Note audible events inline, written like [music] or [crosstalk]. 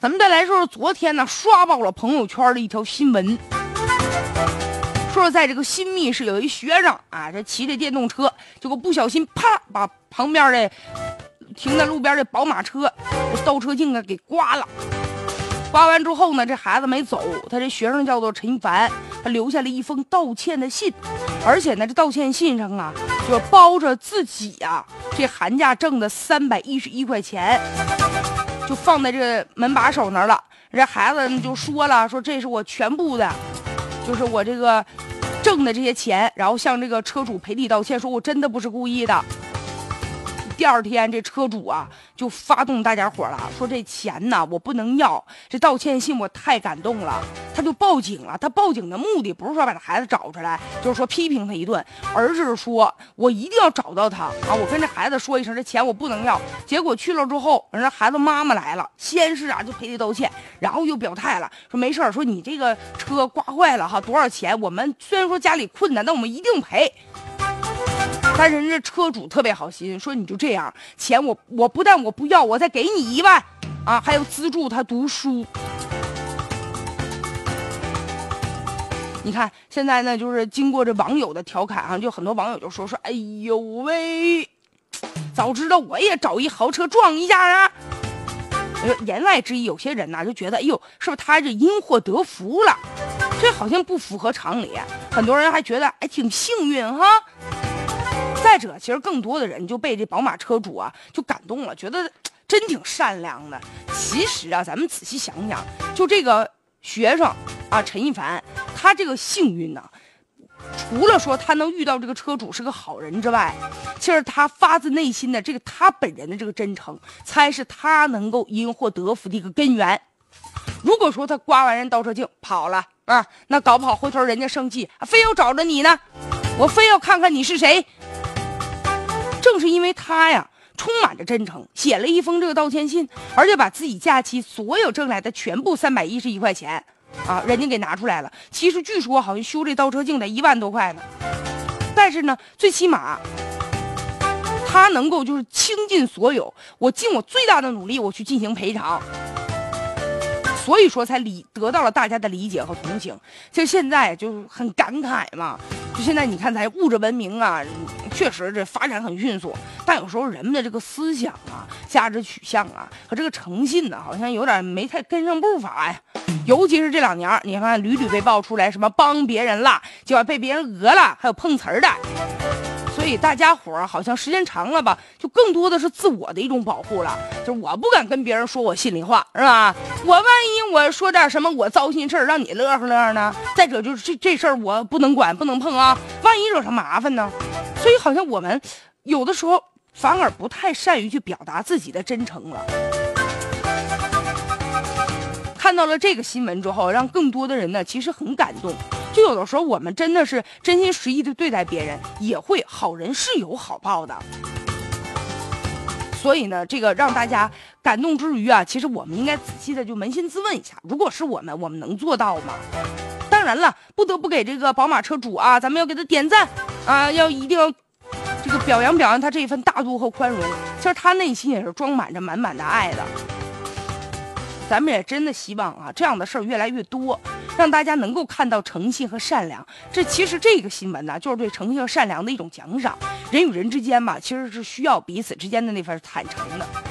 咱们再来说说昨天呢刷爆了朋友圈的一条新闻，说是在这个新密市有一学生啊，这骑着电动车，结果不小心啪把旁边的停在路边的宝马车倒车镜啊给刮了。刮完之后呢，这孩子没走，他这学生叫做陈凡，他留下了一封道歉的信，而且呢，这道歉信上啊，就包着自己呀这寒假挣的三百一十一块钱，就放在这门把手那儿了。这孩子就说了，说这是我全部的，就是我这个挣的这些钱，然后向这个车主赔礼道歉，说我真的不是故意的。第二天，这车主啊就发动大家伙了，说这钱呢我不能要，这道歉信我太感动了，他就报警了。他报警的目的不是说把他孩子找出来，就是说批评他一顿，而是说我一定要找到他啊！我跟这孩子说一声，这钱我不能要。结果去了之后，人家孩子妈妈来了，先是啊就赔礼道歉，然后又表态了，说没事儿，说你这个车刮坏了哈，多少钱？我们虽然说家里困难，但我们一定赔。但是人家车主特别好心，说你就这样，钱我我不但我不要，我再给你一万，啊，还有资助他读书。你看现在呢，就是经过这网友的调侃啊，就很多网友就说说，哎呦喂，早知道我也找一豪车撞一下啊。言外之意，有些人呢就觉得，哎呦，是不是他这因祸得福了？这好像不符合常理。很多人还觉得，哎，挺幸运哈。再者，其实更多的人就被这宝马车主啊就感动了，觉得 [tsk] 真挺善良的。其实啊，咱们仔细想想，就这个学生啊，陈一凡，他这个幸运呢，除了说他能遇到这个车主是个好人之外，其实他发自内心的这个他本人的这个真诚，才是他能够因祸得福的一个根源。如果说他刮完人倒车镜跑了啊，那搞不好回头人家生气，非要找着你呢，我非要看看你是谁。就是因为他呀，充满着真诚，写了一封这个道歉信，而且把自己假期所有挣来的全部三百一十一块钱，啊，人家给拿出来了。其实据说好像修这倒车镜得一万多块呢，但是呢，最起码他能够就是倾尽所有，我尽我最大的努力，我去进行赔偿。所以说才理得到了大家的理解和同情。就现在就很感慨嘛。就现在你看，咱物质文明啊，确实这发展很迅速，但有时候人们的这个思想啊、价值取向啊和这个诚信呢，好像有点没太跟上步伐呀。尤其是这两年，你看屡屡被爆出来什么帮别人了，就要被别人讹了，还有碰瓷儿的。所以大家伙儿好像时间长了吧，就更多的是自我的一种保护了。就是我不敢跟别人说我心里话，是吧？我万一我说点什么我糟心事儿，让你乐呵乐呵呢？再者就是这这事儿我不能管，不能碰啊，万一惹上麻烦呢？所以好像我们有的时候反而不太善于去表达自己的真诚了。看到了这个新闻之后，让更多的人呢其实很感动。就有的时候，我们真的是真心实意的对待别人，也会好人是有好报的。所以呢，这个让大家感动之余啊，其实我们应该仔细的就扪心自问一下：如果是我们，我们能做到吗？当然了，不得不给这个宝马车主啊，咱们要给他点赞啊，要一定要这个表扬表扬他这一份大度和宽容。其实他内心也是装满着满满的爱的。咱们也真的希望啊，这样的事儿越来越多。让大家能够看到诚信和善良，这其实这个新闻呢，就是对诚信和善良的一种奖赏。人与人之间嘛，其实是需要彼此之间的那份坦诚的。